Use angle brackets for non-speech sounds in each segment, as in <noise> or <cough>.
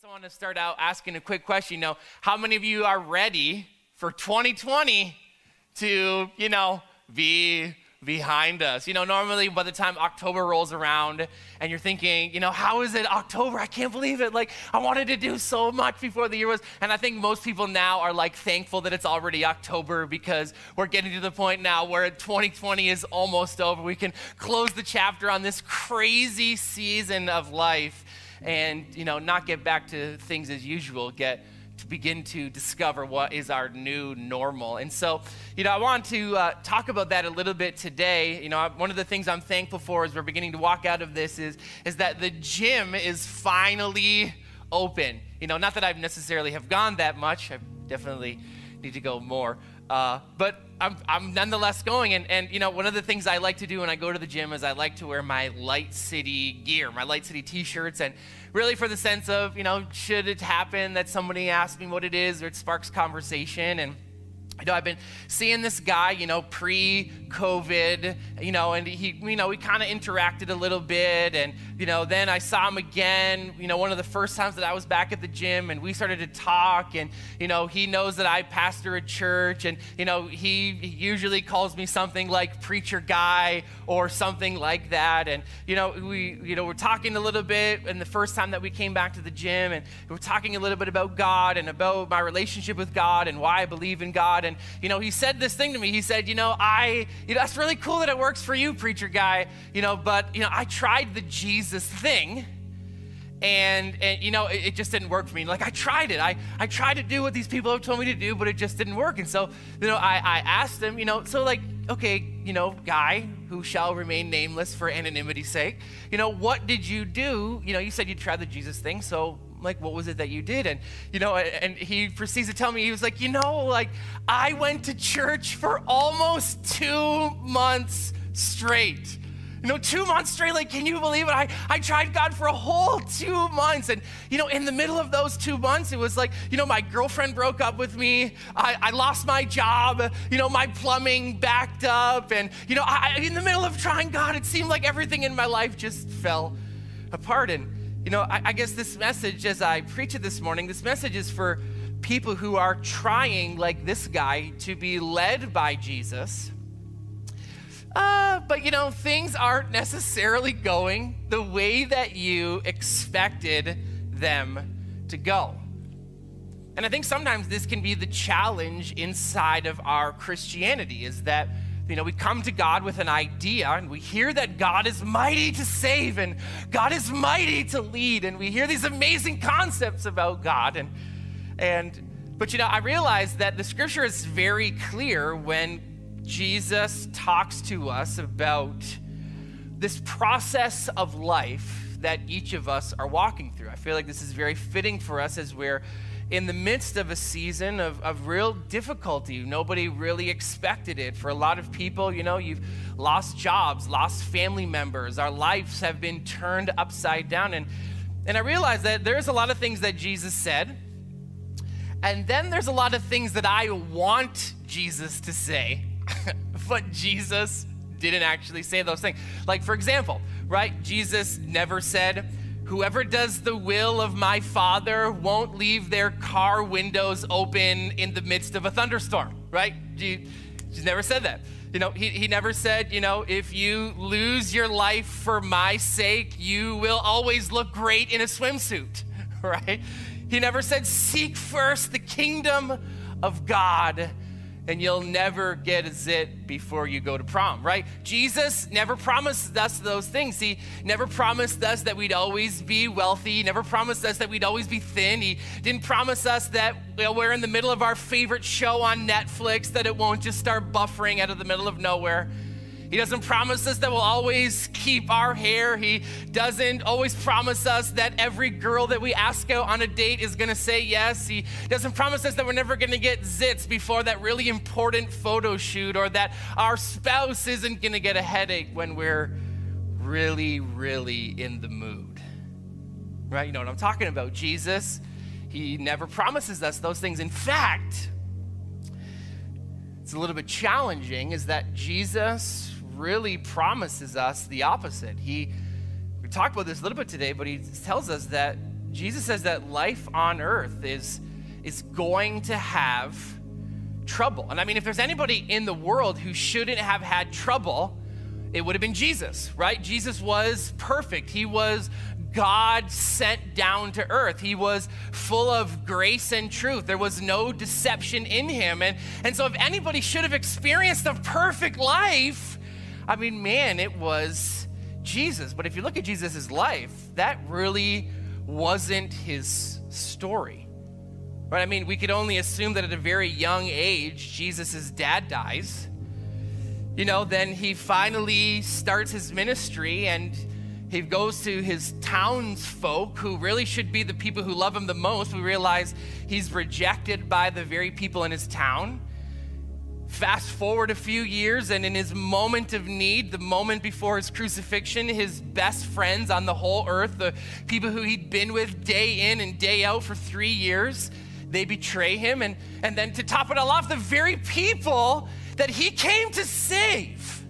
guess I want to start out asking a quick question. You know, how many of you are ready for 2020 to, you know, be behind us? You know, normally by the time October rolls around and you're thinking, you know, how is it October? I can't believe it. Like, I wanted to do so much before the year was. And I think most people now are like thankful that it's already October because we're getting to the point now where 2020 is almost over. We can close the chapter on this crazy season of life and you know not get back to things as usual get to begin to discover what is our new normal. And so you know i want to uh, talk about that a little bit today. You know one of the things i'm thankful for as we're beginning to walk out of this is is that the gym is finally open. You know not that i've necessarily have gone that much. I definitely need to go more. Uh, but I'm, I'm nonetheless going. And, and, you know, one of the things I like to do when I go to the gym is I like to wear my Light City gear, my Light City t shirts. And really for the sense of, you know, should it happen that somebody asks me what it is or it sparks conversation. And, you know, I've been seeing this guy, you know, pre-COVID, you know, and he, you know, we kind of interacted a little bit, and you know, then I saw him again, you know, one of the first times that I was back at the gym, and we started to talk, and you know, he knows that I pastor a church, and you know, he usually calls me something like preacher guy or something like that, and you know, we, you know, we're talking a little bit, and the first time that we came back to the gym, and we're talking a little bit about God and about my relationship with God and why I believe in God and, you know, he said this thing to me. He said, you know, I, you know, that's really cool that it works for you, preacher guy, you know, but, you know, I tried the Jesus thing and, and you know it, it, just didn't work for me. Like i tried it. I, I tried to do what these people have told me to do but it just didn't work. And so you know I, I asked him you know so like okay you know guy who shall remain nameless for anonymity's sake you know what did you do? You know you said you tried the jesus thing so like what was it that you did and you know and he proceeds to tell me he was like you know like i went to church for almost two months straight you know, two months straight, like, can you believe it? I, I tried God for a whole two months. And, you know, in the middle of those two months, it was like, you know, my girlfriend broke up with me. I, I lost my job. You know, my plumbing backed up. And, you know, I, in the middle of trying God, it seemed like everything in my life just fell apart. And, you know, I, I guess this message, as I preach it this morning, this message is for people who are trying, like this guy, to be led by Jesus. Uh, but you know, things aren't necessarily going the way that you expected them to go. And I think sometimes this can be the challenge inside of our Christianity is that you know, we come to God with an idea and we hear that God is mighty to save and God is mighty to lead and we hear these amazing concepts about God and and but you know, I realize that the scripture is very clear when Jesus talks to us about this process of life that each of us are walking through. I feel like this is very fitting for us as we're in the midst of a season of, of real difficulty. Nobody really expected it. For a lot of people, you know, you've lost jobs, lost family members. Our lives have been turned upside down. And, and I realize that there's a lot of things that Jesus said. And then there's a lot of things that I want Jesus to say, <laughs> but Jesus didn't actually say those things. Like, for example, right? Jesus never said, Whoever does the will of my Father won't leave their car windows open in the midst of a thunderstorm, right? He, he's never said that. You know, he, he never said, you know, if you lose your life for my sake, you will always look great in a swimsuit, <laughs> right? He never said, seek first the kingdom of God and you'll never get a zit before you go to prom, right? Jesus never promised us those things. He never promised us that we'd always be wealthy. He never promised us that we'd always be thin. He didn't promise us that you know, we're in the middle of our favorite show on Netflix, that it won't just start buffering out of the middle of nowhere. He doesn't promise us that we'll always keep our hair. He doesn't always promise us that every girl that we ask out on a date is gonna say yes. He doesn't promise us that we're never gonna get zits before that really important photo shoot or that our spouse isn't gonna get a headache when we're really, really in the mood. Right? You know what I'm talking about. Jesus, he never promises us those things. In fact, it's a little bit challenging is that Jesus really promises us the opposite. He, we talked about this a little bit today, but he tells us that Jesus says that life on earth is, is going to have trouble. And I mean, if there's anybody in the world who shouldn't have had trouble, it would have been Jesus, right? Jesus was perfect. He was God sent down to earth. He was full of grace and truth. There was no deception in him. And, and so, if anybody should have experienced a perfect life, I mean, man, it was Jesus. But if you look at Jesus' life, that really wasn't his story. Right? I mean, we could only assume that at a very young age, Jesus' dad dies. You know, then he finally starts his ministry and he goes to his townsfolk who really should be the people who love him the most. We realize he's rejected by the very people in his town. Fast forward a few years, and in his moment of need, the moment before his crucifixion, his best friends on the whole earth, the people who he'd been with day in and day out for three years, they betray him. And, and then to top it all off, the very people that he came to save,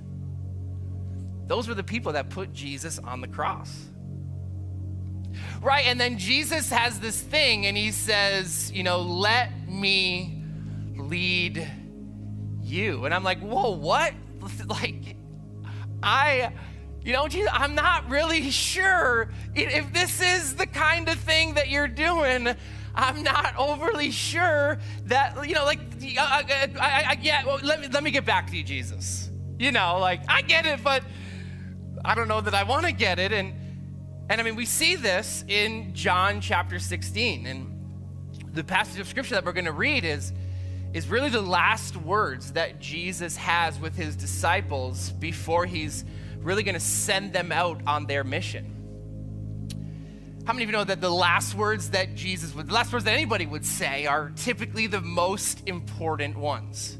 those were the people that put Jesus on the cross. Right? And then Jesus has this thing and he says, you know, let me lead you. And I'm like, whoa, what? <laughs> like, I, you know, Jesus, I'm not really sure if this is the kind of thing that you're doing. I'm not overly sure that, you know, like, uh, uh, I, I, I, yeah, well, let, me, let me get back to you, Jesus. You know, like, I get it, but I don't know that I want to get it. And, and I mean, we see this in John chapter 16. And the passage of scripture that we're going to read is, is really the last words that Jesus has with his disciples before he's really going to send them out on their mission. How many of you know that the last words that Jesus would, the last words that anybody would say are typically the most important ones?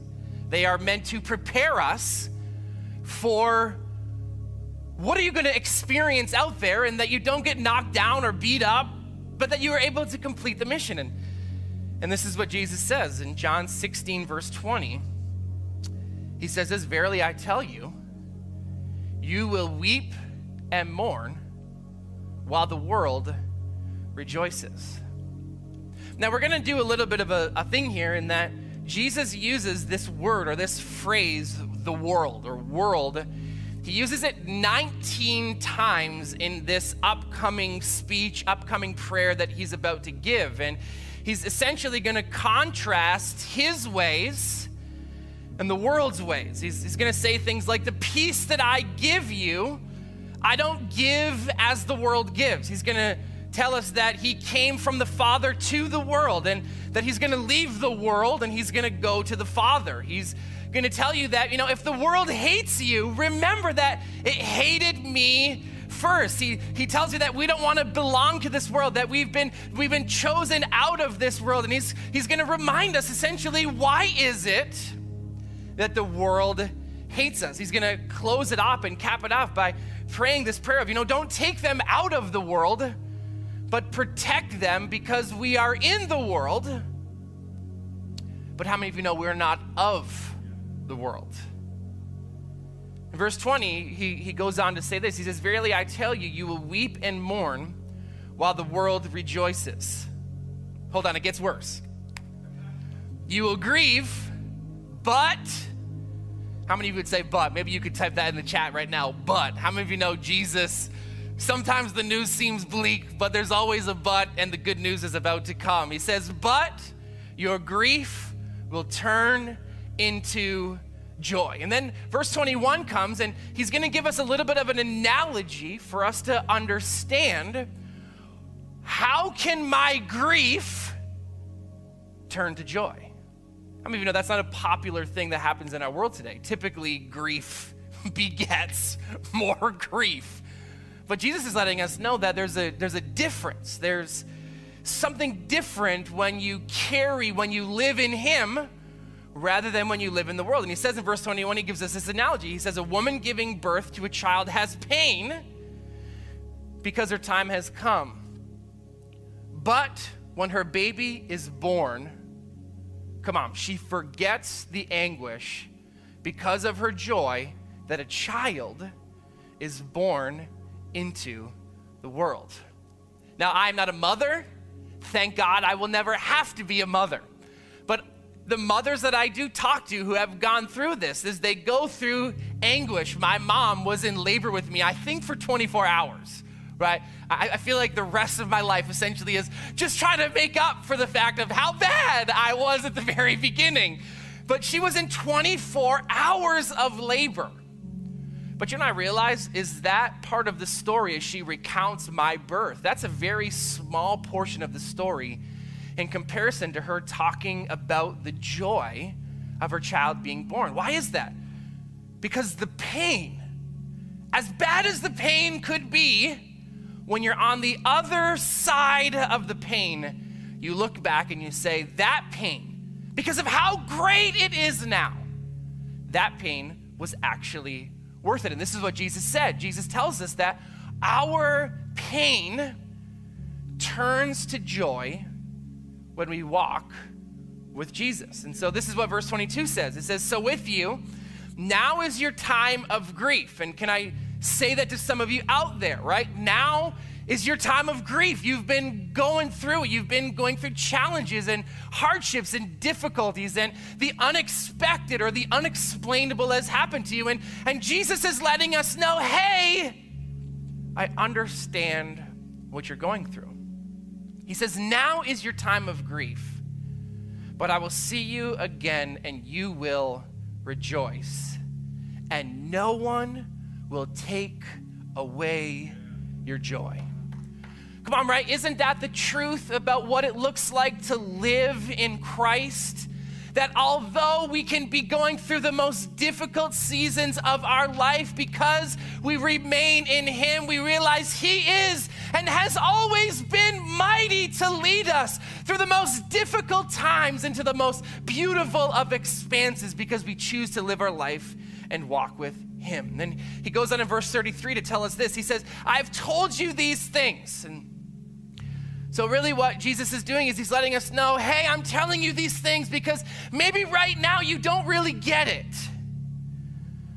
They are meant to prepare us for what are you going to experience out there and that you don't get knocked down or beat up, but that you are able to complete the mission. And and this is what Jesus says in John 16, verse 20. He says, As verily I tell you, you will weep and mourn while the world rejoices. Now, we're going to do a little bit of a, a, thing here in that Jesus uses this word or this phrase, the world or world. He uses it 19 times in this upcoming speech, upcoming prayer that he's about to give. And he's essentially going to contrast his ways and the world's ways. He's, he's going to say things like, The peace that I give you, I don't give as the world gives. He's going to tell us that he came from the Father to the world and that he's going to leave the world and he's going to go to the Father. He's going to tell you that, you know, if the world hates you, remember that it hated me first. He, he tells you that we don't want to belong to this world, that we've been, we've been chosen out of this world. And he's, he's going to remind us essentially why is it that the world hates us? He's going to close it up and cap it off by praying this prayer of, you know, don't take them out of the world, but protect them because we are in the world. But how many of you know we're not of the world? In verse 20, he, he goes on to say this He says, Verily I tell you, you will weep and mourn while the world rejoices. Hold on, it gets worse. You will grieve, but. How many of you would say but? Maybe you could type that in the chat right now. But. How many of you know Jesus? Sometimes the news seems bleak, but there's always a but, and the good news is about to come. He says, But your grief will turn into joy. And then verse 21 comes, and he's going to give us a little bit of an analogy for us to understand how can my grief turn to joy? I mean, you know that's not a popular thing that happens in our world today? Typically, grief <laughs> begets <laughs> more grief. But Jesus is letting us know that there's a, there's a difference. There's something different when you carry, when you live in Him rather than when you live in the world. And he says in verse 21, he gives us this analogy. He says, A woman giving birth to a child has pain because her time has come. But when her baby is born, come on, she forgets the anguish because of her joy that a child is born into the world. Now, I'm not a mother. Thank God I will never have to be a mother. The mothers that I do talk to who have gone through this, as they go through anguish, my mom was in labor with me, I think, for 24 hours right? I, I, feel like the rest of my life essentially is just trying to make up for the fact of how bad I was at the very beginning. But she was in 24 hours of labor. But you know I realize is that part of the story as she recounts my birth. That's a very small portion of the story in comparison to her talking about the joy of her child being born. Why is that? Because the pain, as bad as the pain could be, when you're on the other side of the pain, you look back and you say, that pain, because of how great it is now, that pain was actually worth it. And this is what Jesus said. Jesus tells us that our pain turns to joy when we walk with Jesus. And so this is what verse 22 says it says, So with you, now is your time of grief. And can I say that to some of you out there, right? Now is your time of grief. You've been going through, you've been going through challenges and hardships and difficulties, and the unexpected or the unexplainable has happened to you. And, and Jesus is letting us know hey, I understand what you're going through. He says, Now is your time of grief, but I will see you again, and you will rejoice, and no one will take away your joy. Come on, right? Isn't that the truth about what it looks like to live in Christ? That although we can be going through the most difficult seasons of our life because we remain in Him, we realize He is and has always been mighty to lead us through the most difficult times into the most beautiful of expanses because we choose to live our life and walk with Him. And then He goes on in verse 33 to tell us this He says, I've told you these things. And so, really, what Jesus is doing is he's letting us know hey, I'm telling you these things because maybe right now you don't really get it.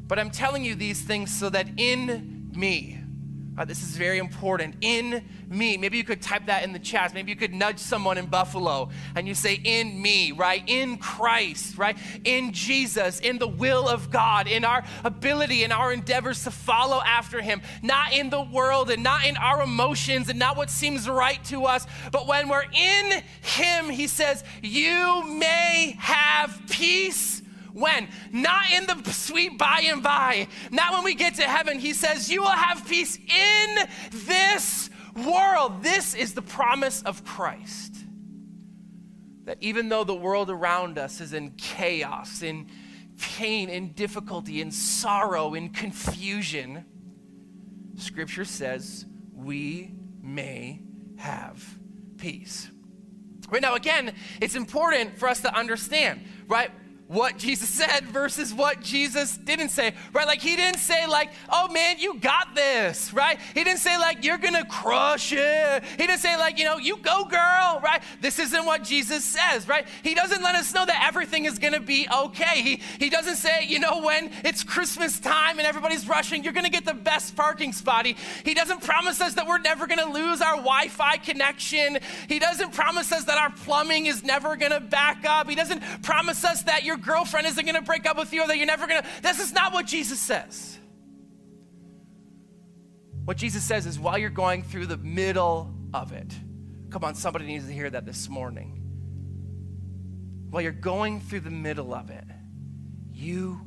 But I'm telling you these things so that in me, uh, this is very important. In me. Maybe you could type that in the chat. Maybe you could nudge someone in Buffalo and you say, In me, right? In Christ, right? In Jesus, in the will of God, in our ability, in our endeavors to follow after Him, not in the world and not in our emotions and not what seems right to us, but when we're in Him, He says, You may have peace when? Not in the sweet by and by, not when we get to heaven. He says, You will have peace in this world. This is the promise of Christ. That even though the world around us is in chaos, in pain, in difficulty, in sorrow, in confusion, Scripture says we may have peace. Right now, again, it's important for us to understand, right? What Jesus said versus what Jesus didn't say, right? Like he didn't say like, "Oh man, you got this," right? He didn't say like, "You're to crush it." He didn't say like, you know, "You go, girl," right? This isn't what Jesus says, right? He doesn't let us know that everything is to be okay. He he doesn't say, you know, when it's Christmas time and everybody's rushing, you're to get the best parking spot. He, he doesn't promise us that we're never to lose our Wi-Fi connection. He doesn't promise us that our plumbing is never to back up. He doesn't promise us that you're girlfriend isn't going to break up with you or that you're never going to. This is not what Jesus says. What Jesus says is while you're going through the middle of it, come on, somebody needs to hear that this morning. While you're going through the middle of it, you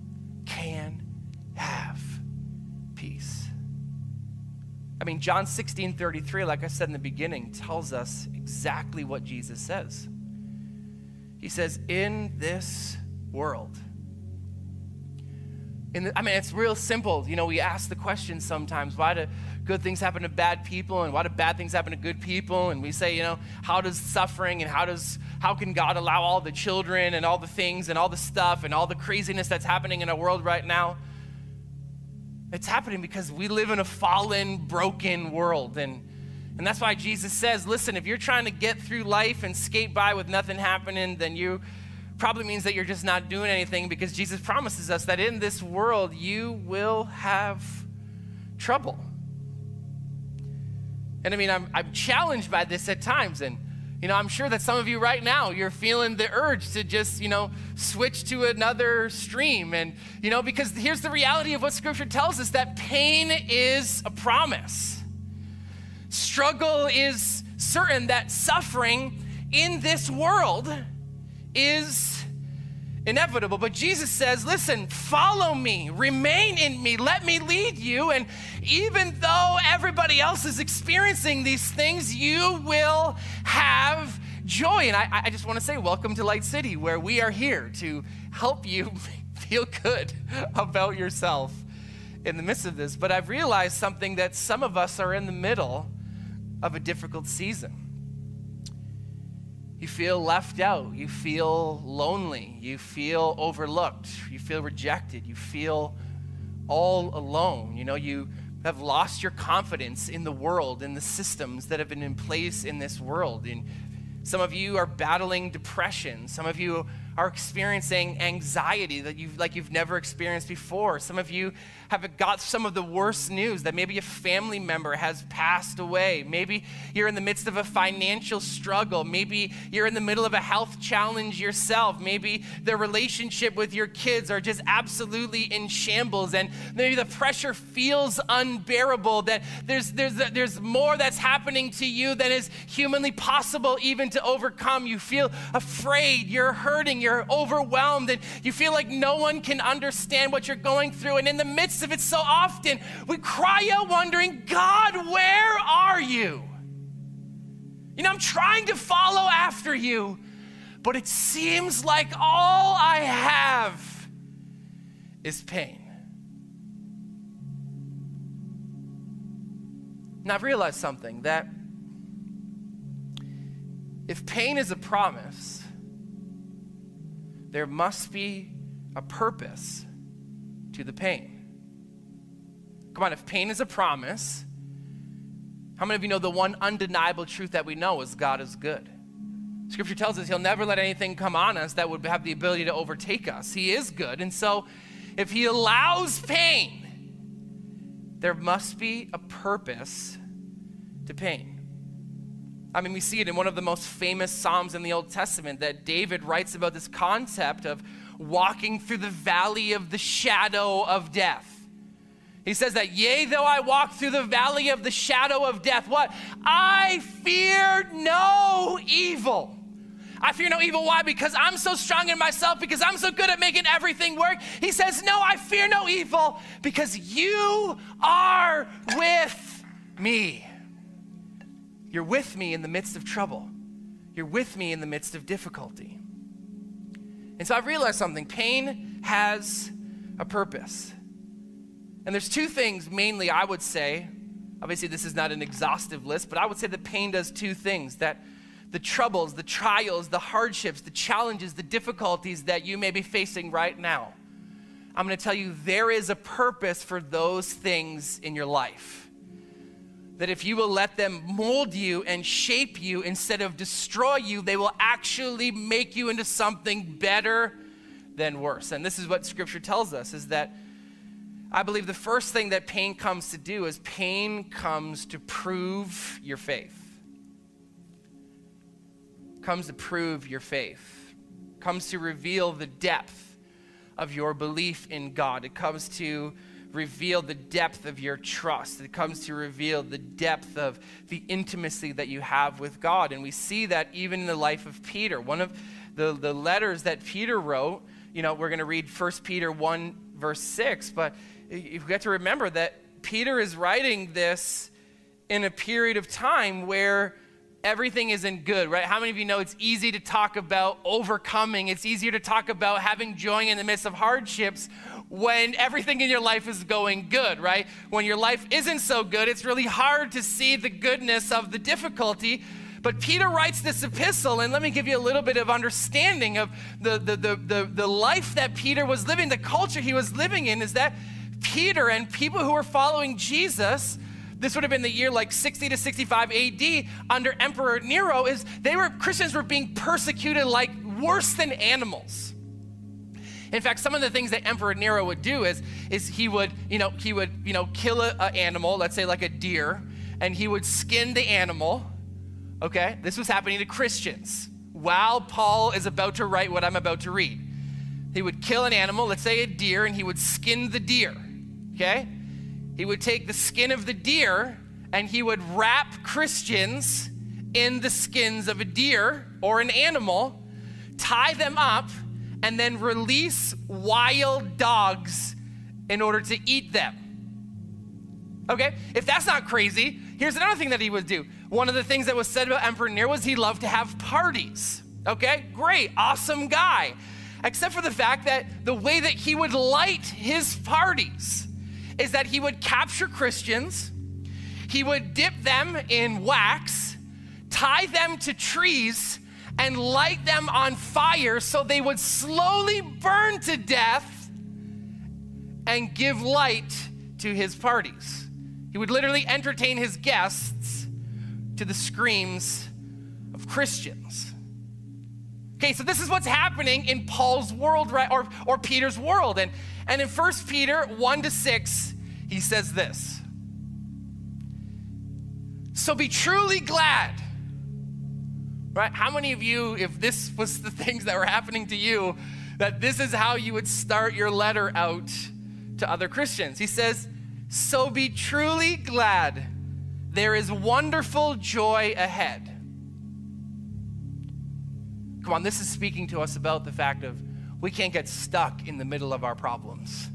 can have peace. I mean, John 16 33, like I said in the beginning, tells us exactly what Jesus says. He says, In this world. The, I mean, it's real simple. You know, we ask the question sometimes why do good things happen to bad people and why do bad things happen to good people? And we say, you know, how does suffering and how does how can God allow all the children and all the things and all the stuff and all the craziness that's happening in our world right now? It's happening because we live in a fallen, broken world. And, and that's why Jesus says, listen, if you're trying to get through life and skate by with nothing happening, then you probably means that you're just not doing anything because Jesus promises us that in this world you will have trouble. And I mean, I'm, I'm challenged by this at times. And, you know, I'm sure that some of you right now, you're feeling the urge to just, you know, switch to another stream. And, you know, because here's the reality of what Scripture tells us that pain is a promise. Struggle is certain, that suffering in this world is inevitable. But Jesus says, listen, follow me, remain in me, let me lead you. And even though everybody else is experiencing these things, you will have joy. And I, I just want to say, welcome to Light City, where we are here to help you <laughs> feel good about yourself in the midst of this. But I've realized something that some of us are in the middle of a difficult season. You feel left out. You feel lonely. You feel overlooked. You feel rejected. You feel all alone. You know, you have lost your confidence in the world, in the systems that have been in place in this world. And some of you are battling depression. Some of you are experiencing anxiety that you've like you've never experienced before. Some of you have got some of the worst news that maybe a family member has passed away. Maybe you're in the midst of a financial struggle. Maybe you're in the middle of a health challenge yourself. Maybe the relationship with your kids are just absolutely in shambles and maybe the pressure feels unbearable that there's there's there's more that's happening to you than is humanly possible even to overcome. You feel afraid, you're hurting, you're overwhelmed and you feel like no one can understand what you're going through and in the midst of it so often, we cry out wondering, God, where are you? You know, I'm trying to follow after you, but it seems like all I have is pain. Now, I've realized something that if pain is a promise, there must be a purpose to the pain. Come on, if pain is a promise, how many of you know the one undeniable truth that we know is God is good? Scripture tells us He'll never let anything come on us that would have the ability to overtake us. He is good. And so, if He allows pain, there must be a purpose to pain. I mean, we see it in one of the most famous Psalms in the Old Testament that David writes about this concept of walking through the valley of the shadow of death. He says that, yea, though I walk through the valley of the shadow of death, what? I fear no evil. I fear no evil. Why? Because I'm so strong in myself, because I'm so good at making everything work. He says, No, I fear no evil because you are with me. You're with me in the midst of trouble, you're with me in the midst of difficulty. And so I've realized something pain has a purpose. And there's two things mainly I would say. Obviously, this is not an exhaustive list, but I would say that pain does two things that the troubles, the trials, the hardships, the challenges, the difficulties that you may be facing right now. I'm going to tell you there is a purpose for those things in your life. That if you will let them mold you and shape you instead of destroy you, they will actually make you into something better than worse. And this is what scripture tells us is that I believe the first thing that pain comes to do is pain comes to prove your faith. Comes to prove your faith. Comes to reveal the depth of your belief in God. It comes to reveal the depth of your trust. It comes to reveal the depth of the intimacy that you have with God. And we see that even in the life of Peter. One of the, the letters that Peter wrote, you know, we're going to read 1 Peter 1, verse 6, but you get to remember that Peter is writing this in a period of time where everything isn't good, right? How many of you know it's easy to talk about overcoming? It's easier to talk about having joy in the midst of hardships when everything in your life is going good, right? When your life isn't so good, it's really hard to see the goodness of the difficulty. But Peter writes this epistle, and let me give you a little bit of understanding of the, the, the, the, the life that Peter was living, the culture he was living in, is that Peter and people who were following Jesus, this would have been the year like 60 to 65 AD under Emperor Nero, is they were Christians were being persecuted like worse than animals. In fact, some of the things that Emperor Nero would do is, is he would, you know, he would, you know, kill an animal, let's say like a deer, and he would skin the animal. Okay, this was happening to Christians while Paul is about to write what I'm about to read. He would kill an animal, let's say a deer, and he would skin the deer. Okay? He would take the skin of the deer and he would wrap Christians in the skins of a deer or an animal, tie them up, and then release wild dogs in order to eat them. Okay? If that's not crazy, here's another thing that he would do. One of the things that was said about Emperor Nero was he loved to have parties. Okay? Great, awesome guy. Except for the fact that the way that he would light his parties is that he would capture Christians, he would dip them in wax, tie them to trees, and light them on fire so they would slowly burn to death and give light to his parties. He would literally entertain his guests to the screams of Christians. Okay, so this is what's happening in Paul's world, right? Or, or Peter's world. And, and in 1 Peter 1 to 6, he says this So be truly glad. Right? How many of you, if this was the <laughs> things that were happening to you, that this is how you would start your letter out to other Christians? He says, So be truly glad. There is wonderful joy ahead. Come on, this is speaking to us about the fact of we can't get stuck in the middle of our problems.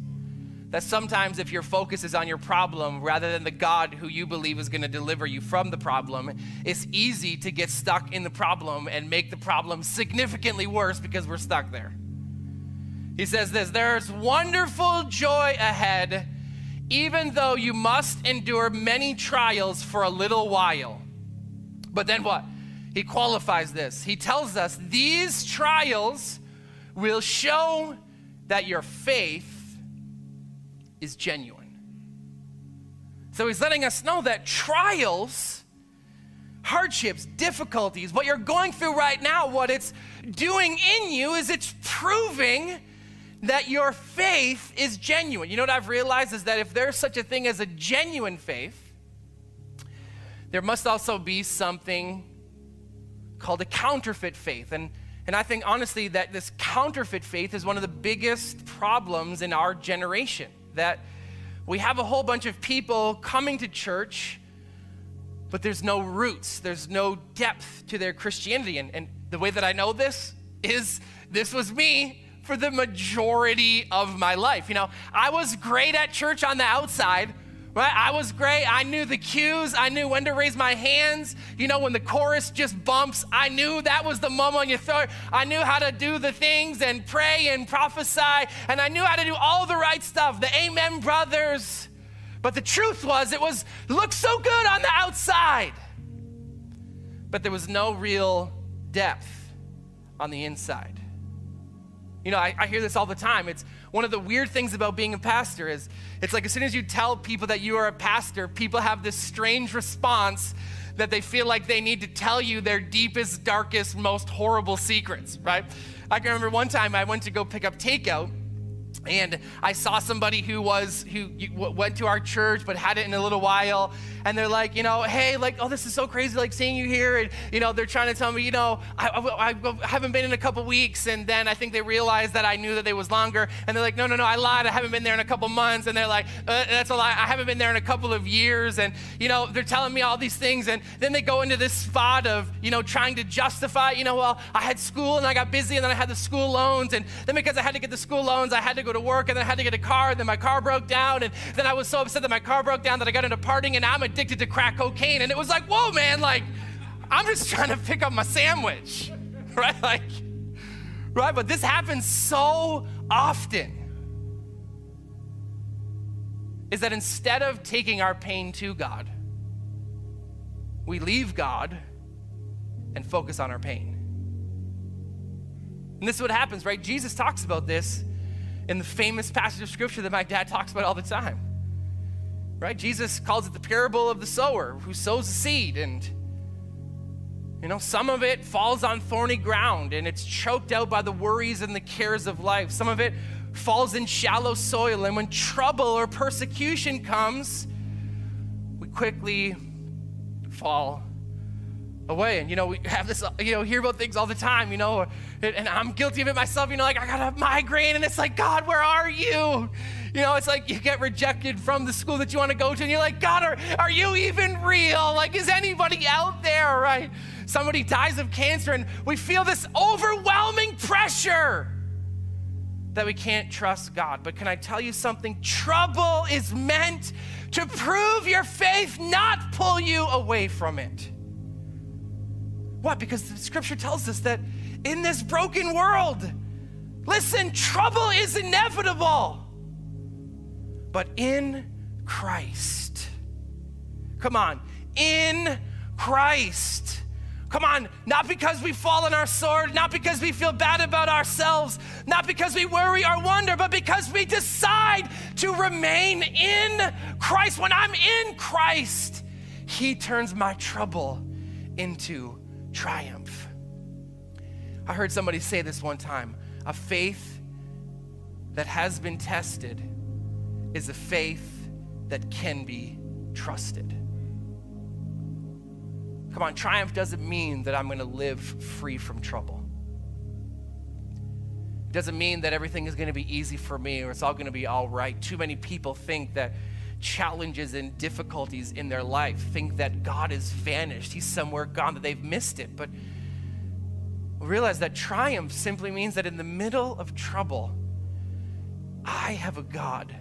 That sometimes, if your focus is on your problem rather than the God who you believe is going to deliver you from the problem, it's easy to get stuck in the problem and make the problem significantly worse because we're stuck there. He says this there's wonderful joy ahead, even though you must endure many trials for a little while. But then what? He qualifies this. He tells us these trials will show that your faith is genuine. So he's letting us know that trials, hardships, difficulties, what you're going through right now, what it's doing in you is it's proving that your faith is genuine. You know what I've realized is that if there's such a thing as a genuine faith, there must also be something called a counterfeit faith. And, and I think honestly that this counterfeit faith is one of the biggest problems in our generation. That we have a whole bunch of people coming to church, but there's no roots, there's no depth to their Christianity. And, and the way that I know this is this was me for the majority of my life. You know, I was great at church on the outside right? I was great. I knew the cues. I knew when to raise my hands. You know, when the chorus just bumps, I knew that was the moment on your throat. I knew how to do the things and pray and prophesy, and I knew how to do all the right stuff, the Amen Brothers. But the truth was, it was looked so good on the outside, but there was no real depth on the inside. You know, I, I hear this all the time. It's one of the weird things about being a pastor is it's like as soon as you tell people that you are a pastor, people have this strange response that they feel like they need to tell you their deepest, darkest, most horrible secrets, right? I can remember one time I went to go pick up takeout and I saw somebody who was who went to our church but had it in a little while and they're like you know hey like oh this is so crazy like seeing you here. And you know they're trying to tell me you know I, I, I haven't been in a couple weeks. And then I think they realized that I knew that they was longer. And they're like no no no I lied. I haven't been there in a couple months. And they're like uh, that's a lie. I haven't been there in a couple of years. And you know they're telling me all these things. And then they go into this spot of you know trying to justify you know well I had school and I got busy and then I had the school loans. And then because I had to get the school loans I had to go to work and then I had to get a car. And then my car broke down. And then I was so upset that my car broke down that I got into partying and I'm addicted to crack cocaine and it was like whoa man like I'm just <laughs> trying to pick up my sandwich <laughs> right like right but this happens so often is that instead of taking our pain to God we leave God and focus on our pain and this is what happens, right? Jesus talks about this in the famous passage of scripture that my dad talks about all the time. Right? Jesus calls it the parable of the sower who sows a seed and you know, some of it falls on thorny ground and it's choked out by the worries and the cares of life. Some of it falls in shallow soil and when trouble or persecution comes, we quickly fall away. And you know, we have this, you know, hear about things all the time, you know, and I'm guilty of it myself, you know, like I got a migraine and it's like, God, where are you? You know, it's like you get rejected from the school that you want to go to, and you're like, God, are, are you even real? Like, is anybody out there, right? Somebody dies of cancer, and we feel this overwhelming pressure that we can't trust God. But can I tell you something? Trouble is meant to prove your faith, not pull you away from it. What? Because the scripture tells us that in this broken world, listen, trouble is inevitable. But in Christ, come on, in Christ. Come on, not because we fall on our sword, not because we feel bad about ourselves, not because we worry or wonder, but because we decide to remain in Christ. When I'm in Christ, He turns my trouble into triumph. I heard somebody say this one time a faith that has been tested is a faith that can be trusted. Come on, triumph doesn't mean that I'm going to live free from trouble. It doesn't mean that everything is going to be easy for me or it's all going to be all right. Too many people think that challenges and difficulties in their life, think that God has vanished, He's somewhere gone, that they've missed it. But realize that triumph simply means that in the middle of trouble, I have a God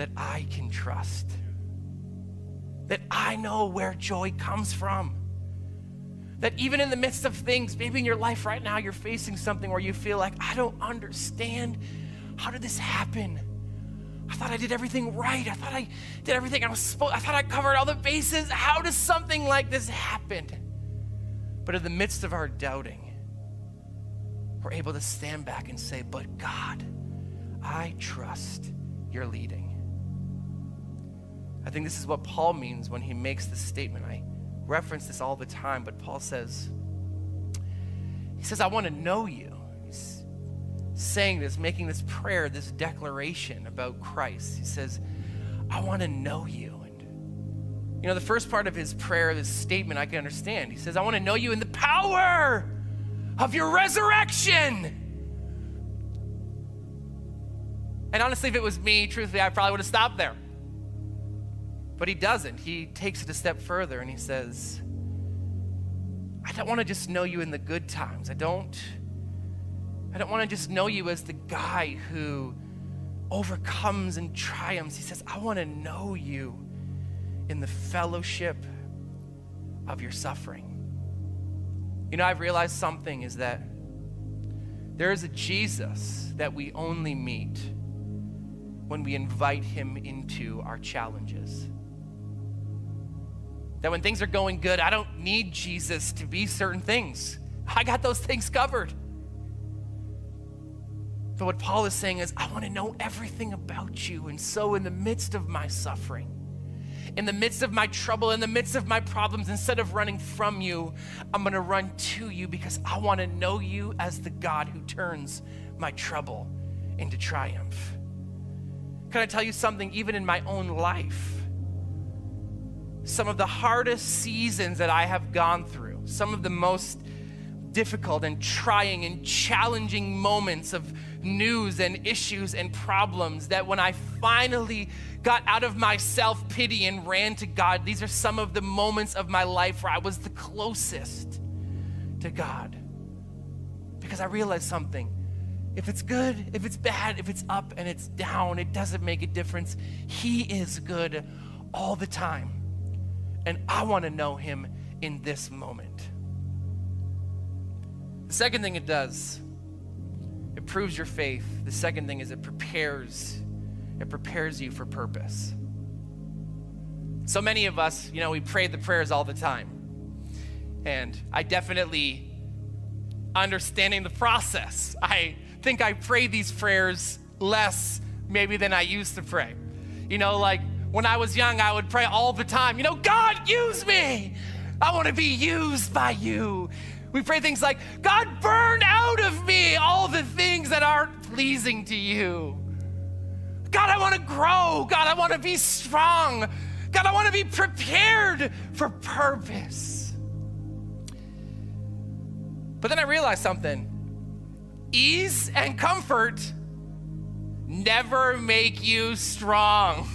that I can trust, that I know where joy comes from. That even in the midst of things, maybe in your life right now, you're facing something where you feel like, I don't understand. How did this happen? I thought I did everything right. I thought I did everything I was supposed I thought I covered all the bases. How does something like this happen? But in the midst of our doubting, we're able to stand back and say, But God, I trust your leading. I think this is what Paul means when he makes this statement. I reference this all the time, but Paul says, He says, I want to know you He's saying this, making this prayer, this declaration about Christ. He says, I want to know you. And, you know, the first part of his prayer, this statement, I can understand. He says, I want to know you in the power of your resurrection. And honestly, if it was me, truthfully, I probably would have stopped there. But he doesn't. He takes it a step further and he says, I don't want to just know you in the good times. I don't I don't want to just know you as the guy who overcomes and triumphs. He says, I want to know you in the fellowship of your suffering. You know, I've realized something is that there is a Jesus that we only meet when we invite him into our challenges. That when things are going good, I don't need Jesus to be certain things. I got those things covered. But what Paul is saying is, I want to know everything about you. And so, in the midst of my suffering, in the midst of my trouble, in the midst of my problems, instead of running from you, I'm going to run to you because I want to know you as the God who turns my trouble into triumph. Can I tell you something? Even in my own life, some of the hardest seasons that I have gone through, some of the most difficult and trying and challenging moments of news and issues and problems that when I finally got out of my self pity and ran to God, these are some of the moments of my life where I was the closest to God. Because I realized something. If it's good, if it's bad, if it's up and it's down, it doesn't make a difference. He is good all the time. And I want to know Him in this moment. The second thing it does it proves your faith. The second thing is it prepares, it prepares you for purpose. So many of us, you know, we pray the prayers all the time. And I definitely understanding the process. I think I pray these prayers less maybe than I used to pray. You know, like when I was young, I would pray all the time, you know, God, use me. I want to be used by you. We pray things like, God, burn out of me all the things that aren't pleasing to you. God, I want to grow. God, I want to be strong. God, I want to be prepared for purpose. But then I realized something ease and comfort never make you strong,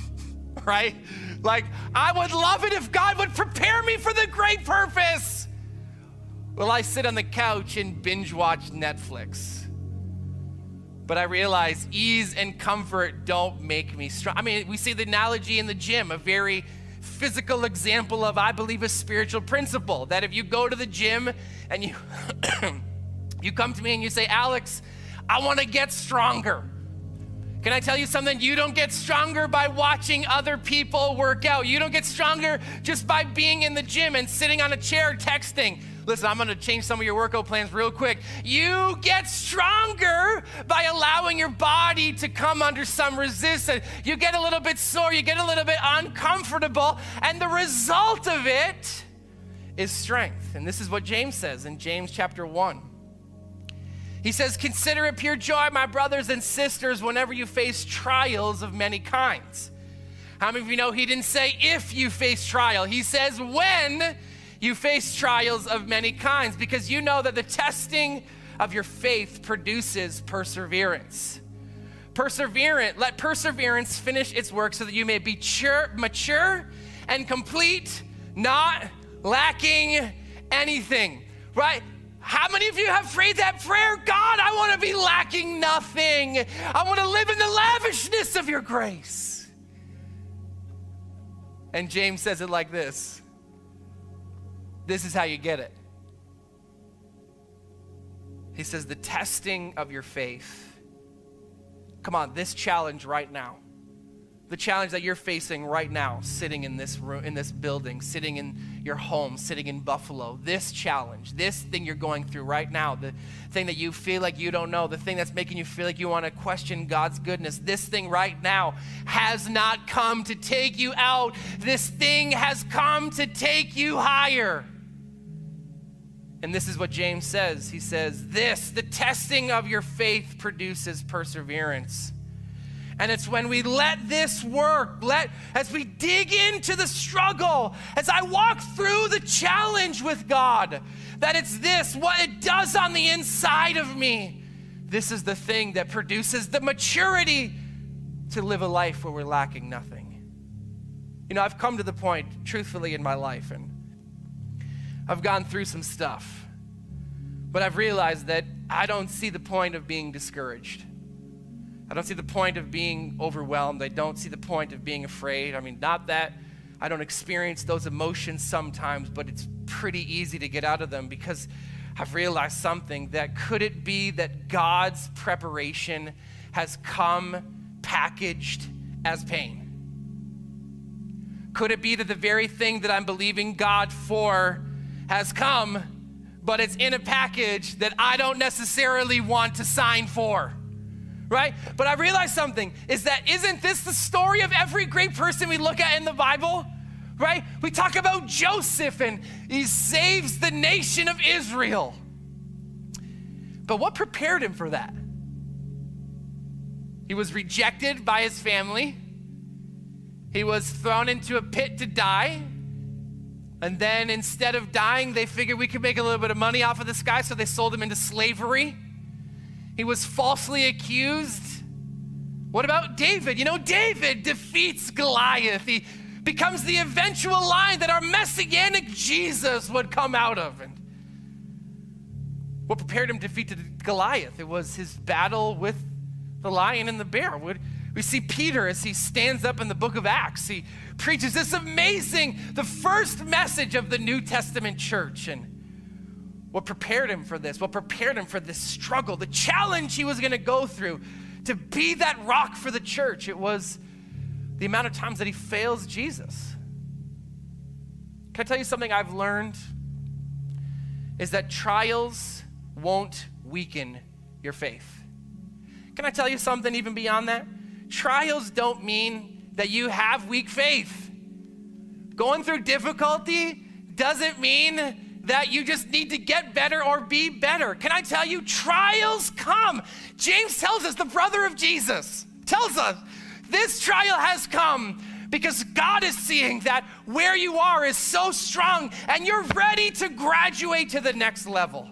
<laughs> right? Like, I would love it if God would prepare me for the great purpose. Well, I sit on the couch and binge watch Netflix. But I realize ease and comfort don't make me strong. I mean, we see the analogy in the gym, a very physical example of, I believe, a spiritual principle that if you go to the gym and you, <coughs> you come to me and you say, Alex, I want to get stronger. Can I tell you something? You don't get stronger by watching other people work out. You don't get stronger just by being in the gym and sitting on a chair texting. Listen, I'm going to change some of your workout plans real quick. You get stronger by allowing your body to come under some resistance. You get a little bit sore, you get a little bit uncomfortable, and the result of it is strength. And this is what James says in James chapter 1. He says, Consider it pure joy, my brothers and sisters, whenever you face trials of many kinds. How many of you know he didn't say if you face trial? He says when you face trials of many kinds, because you know that the testing of your faith produces perseverance. Perseverant, let perseverance finish its work so that you may be mature, mature and complete, not lacking anything. Right? How many of you have prayed that prayer? God, I want to be lacking nothing. I want to live in the lavishness of your grace. And James says it like this this is how you get it. He says, the testing of your faith. Come on, this challenge right now the challenge that you're facing right now, sitting in this room, in this building, sitting in your home, sitting in Buffalo, this challenge, this thing you're going through right now, the thing that you feel like you don't know, the thing that's making you feel like you want to question God's goodness, this thing right now has not come to take you out. This thing has come to take you higher. And this is what James says. He says, This, the testing of your faith produces perseverance. And it's when we let this work, let as we dig into the struggle, as I walk through the challenge with God, that it's this, what it does on the inside of me. This is the thing that produces the maturity to live a life where we're lacking nothing. You know, I've come to the point, truthfully, in my life, and I've gone through some stuff, but I've realized that I don't see the point of being discouraged. I don't see the point of being overwhelmed. I don't see the point of being afraid. I mean, not that I don't experience those emotions sometimes, but it's pretty easy to get out of them because I've realized something that could it be that God's preparation has come packaged as pain? Could it be that the very thing that I'm believing God for has come, but it's in a package that I don't necessarily want to sign for? Right? But I realized something is that isn't this the story of every great person we look at in the Bible? Right? We talk about Joseph and he saves the nation of Israel. But what prepared him for that? He was rejected by his family. He was thrown into a pit to die. And then instead of dying, they figured we could make a little bit of money off of this guy, so they sold him into slavery. He was falsely accused. What about David? You know, David defeats Goliath. He becomes the eventual line that our messianic Jesus would come out of. And what prepared him to defeat Goliath? It was his battle with the lion and the bear. We see Peter as he stands up in the book of Acts. He preaches this amazing, the first message of the New Testament church. And what prepared him for this, what prepared him for this struggle, the challenge he was going to go through to be that rock for the church. It was the amount of times that he fails Jesus. Can I tell you something I've learned? Is that trials won't weaken your faith. Can I tell you something even beyond that? Trials don't mean that you have weak faith. Going through difficulty doesn't mean that you just need to get better or be better. Can I tell you, trials come. James tells us, the brother of Jesus tells us, this trial has come Because God is seeing that where you are is so strong and you're ready to graduate to the next level.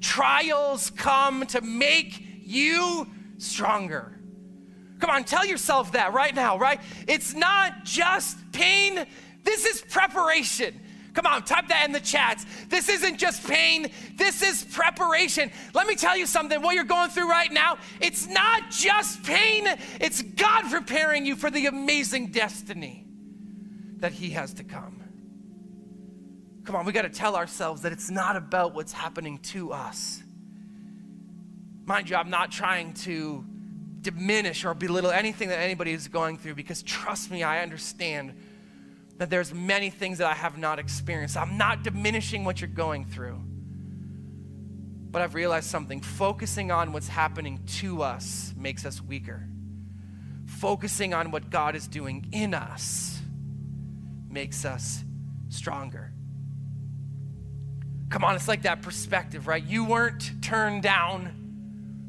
Trials come to make you stronger. Come on, tell yourself that right now, right? It's not just pain, this is preparation. Come on, type that in the chats. This isn't just pain, this is preparation. Let me tell you something what you're going through right now, it's not just pain, it's God preparing you for the amazing destiny that He has to come. Come on, we got to tell ourselves that it's not about what's happening to us. Mind you, I'm not trying to diminish or belittle anything that anybody is going through because trust me, I understand that there's many things that I have not experienced. I'm not diminishing what you're going through. But I've realized something focusing on what's happening to us makes us weaker. Focusing on what God is doing in us makes us stronger. Come on, it's like that perspective, right? You weren't turned down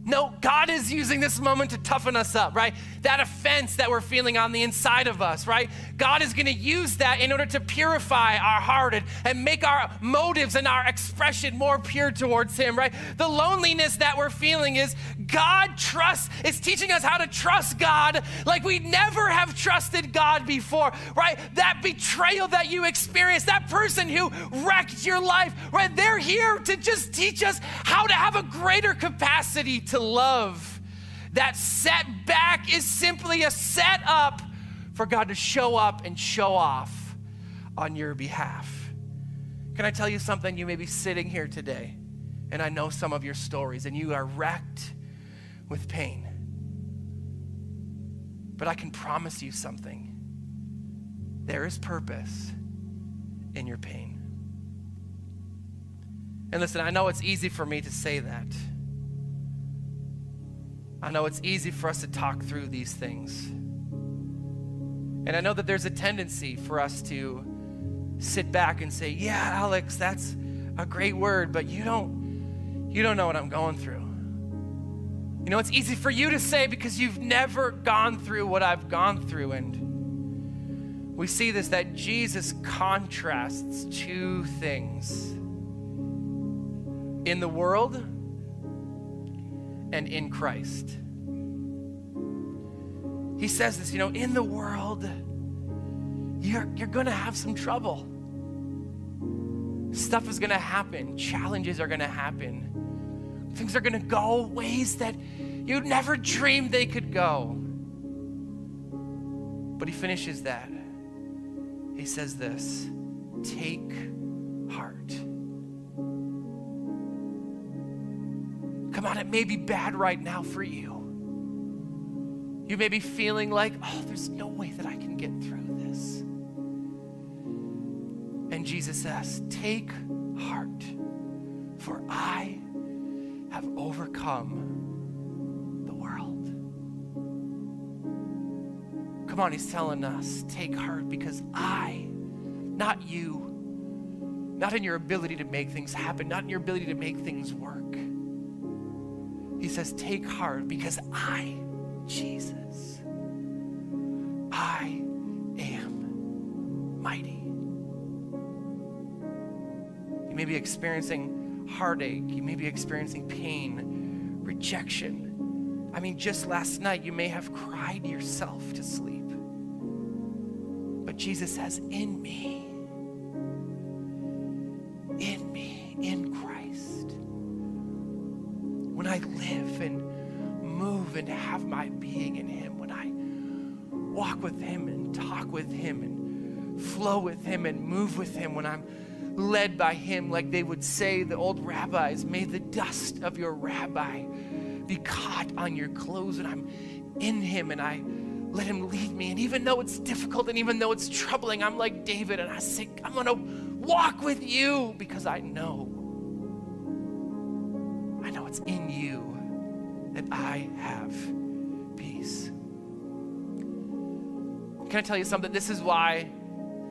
no, God is using this moment to toughen us up, right? That offense that we're feeling on the inside of us, right? God is going to use that in order to purify our heart and, and make our motives and our expression more pure towards Him, right? The loneliness that we're feeling is God trust, is teaching us how to trust God like we never have trusted God before, right? That betrayal that you experienced, that person who wrecked your life, right? They're here to just teach us how to have a greater capacity to to love. That setback is simply a setup for God to show up and show off on your behalf. Can I tell you something? You may be sitting here today, and I know some of your stories, and you are wrecked with pain. But I can promise you something there is purpose in your pain. And listen, I know it's easy for me to say that. I know it's easy for us to talk through these things. And I know that there's a tendency for us to sit back and say, "Yeah, Alex, that's a great word, but you don't you don't know what I'm going through." You know, it's easy for you to say because you've never gone through what I've gone through and we see this that Jesus contrasts two things. In the world, and in Christ. He says this, you know, in the world, you're, you're going to have some trouble. Stuff is going to happen, challenges are going to happen, things are going to go ways that you never dreamed they could go. But he finishes that. He says this take heart. On, it may be bad right now for you. You may be feeling like, oh, there's no way that I can get through this. And Jesus says, Take heart, for I have overcome the world. Come on, he's telling us, Take heart because I, not you, not in your ability to make things happen, not in your ability to make things work he says, Take heart because I, Jesus, I am mighty. You may be experiencing heartache, you may be experiencing pain, rejection. I mean, just last night you may have cried yourself to sleep. But Jesus says, In me, walk with Him and talk with Him and flow with Him and move with Him, when I'm led by Him, like they would say, the old rabbis, may the dust of your rabbi be caught on your clothes, and I'm in Him and I let Him lead me. And even though it's difficult and even though it's troubling, I'm like David and I say, I'm going to walk with you because I know I know it's in you that I have Can I tell you something? This is why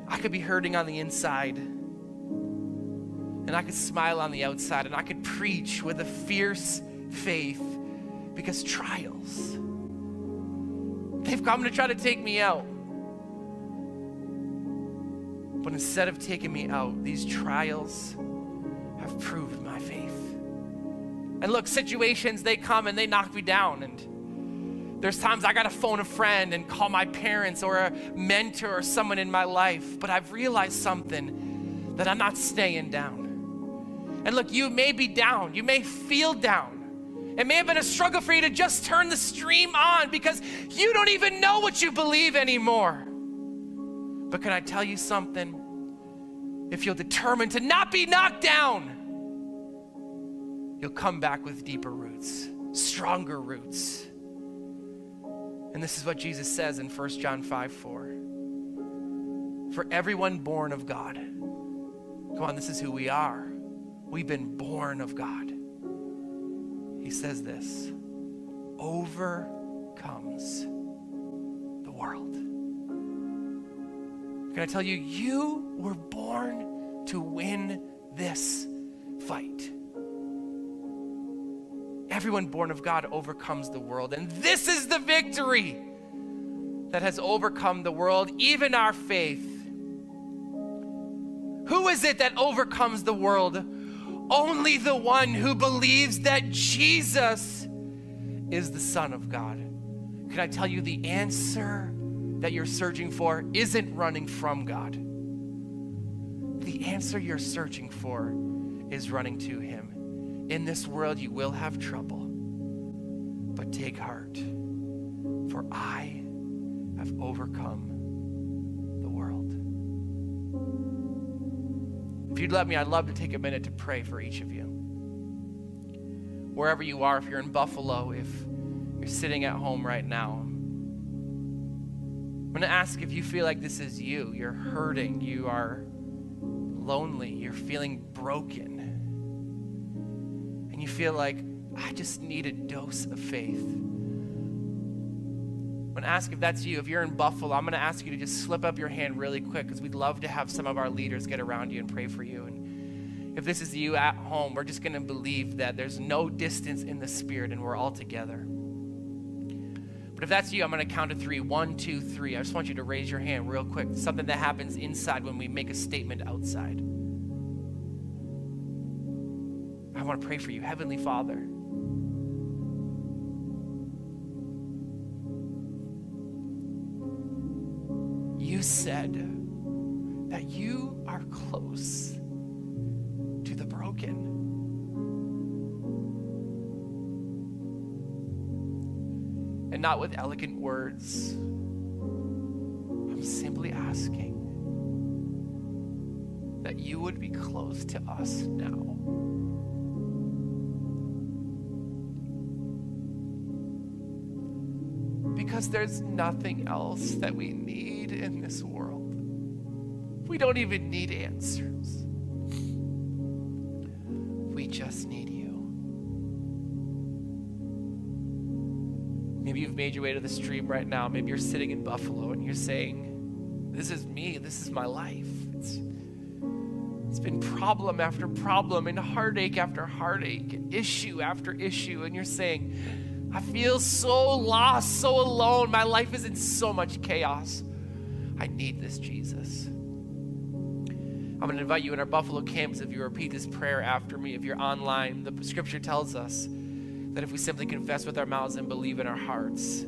I could be hurting on the inside and I could smile on the outside and I could preach with a fierce faith because trials, they've come to try to take me out. But instead of taking me out, these trials have proved my faith. And look, situations, they come and they knock me down. And there's times I got to phone a friend and call my parents or a mentor or someone in my life. But I've realized something that I'm not staying down. And look, you may be down, you may feel down. It may have been a struggle for you to just turn the stream on because you don't even know what you believe anymore. But can I tell you something? If you're determined to not be knocked down, you'll come back with deeper roots, stronger roots. And this is what Jesus says in 1 John 5 4. For everyone born of God, come on, this is who we are. We've been born of God. He says this overcomes the world. Can I tell you, you were born to win this fight. Everyone born of God overcomes the world. And this is the victory that has overcome the world, even our faith. Who is it that overcomes the world? Only the one who believes that Jesus is the Son of God. Can I tell you the answer that you're searching for isn't running from God? The answer you're searching for is running to Him. In this world, you will have trouble, but take heart, for I have overcome the world. If you'd let me, I'd love to take a minute to pray for each of you. Wherever you are, if you're in Buffalo, if you're sitting at home right now, I'm going to ask if you feel like this is you. You're hurting, you are lonely, you're feeling broken and you feel like, I just need a dose of faith. I'm going to ask if that's you. If you're in Buffalo, I'm going to ask you to just slip up your hand really quick because we'd love to have some of our leaders get around you and pray for you. And if this is you at home, we're just going to believe that there's no distance in the Spirit and we're all together. But if that's you, I'm going to count to three. One, two, three. I just want you to raise your hand real quick. Something that happens inside when we make a statement outside. Want to pray for you. Heavenly Father, you said that you are close to the broken. And not with elegant words. I'm simply asking that you would be close to us now. Because there's nothing else that we need in this world. We don't even need answers. We just need you. Maybe you've made your way to the stream right now. Maybe you're sitting in Buffalo and you're saying, This is me. This is my life. It's, it's been problem after problem and heartache after heartache and issue after issue. And you're saying, I feel so lost, so alone. My life is in so much chaos. I need this Jesus. I'm going to invite you in our Buffalo campus if you repeat this prayer after me. If you're online, the scripture tells us that if we simply confess with our mouths and believe in our hearts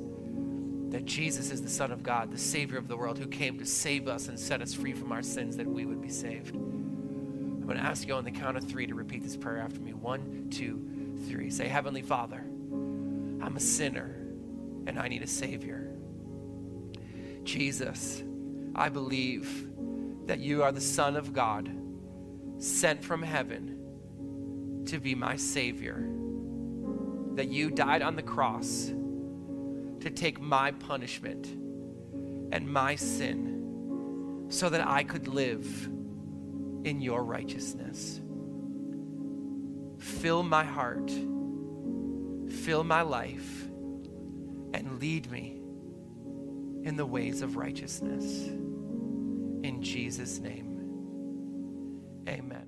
that Jesus is the Son of God, the Savior of the world, who came to save us and set us free from our sins, that we would be saved. I'm going to ask you on the count of three to repeat this prayer after me. One, two, three. Say, Heavenly Father, I'm a sinner and I need a Savior. Jesus, I believe that you are the Son of God, sent from heaven to be my Savior. That you died on the cross to take my punishment and my sin so that I could live in your righteousness. Fill my heart Fill my life and lead me in the ways of righteousness. In Jesus' name, amen.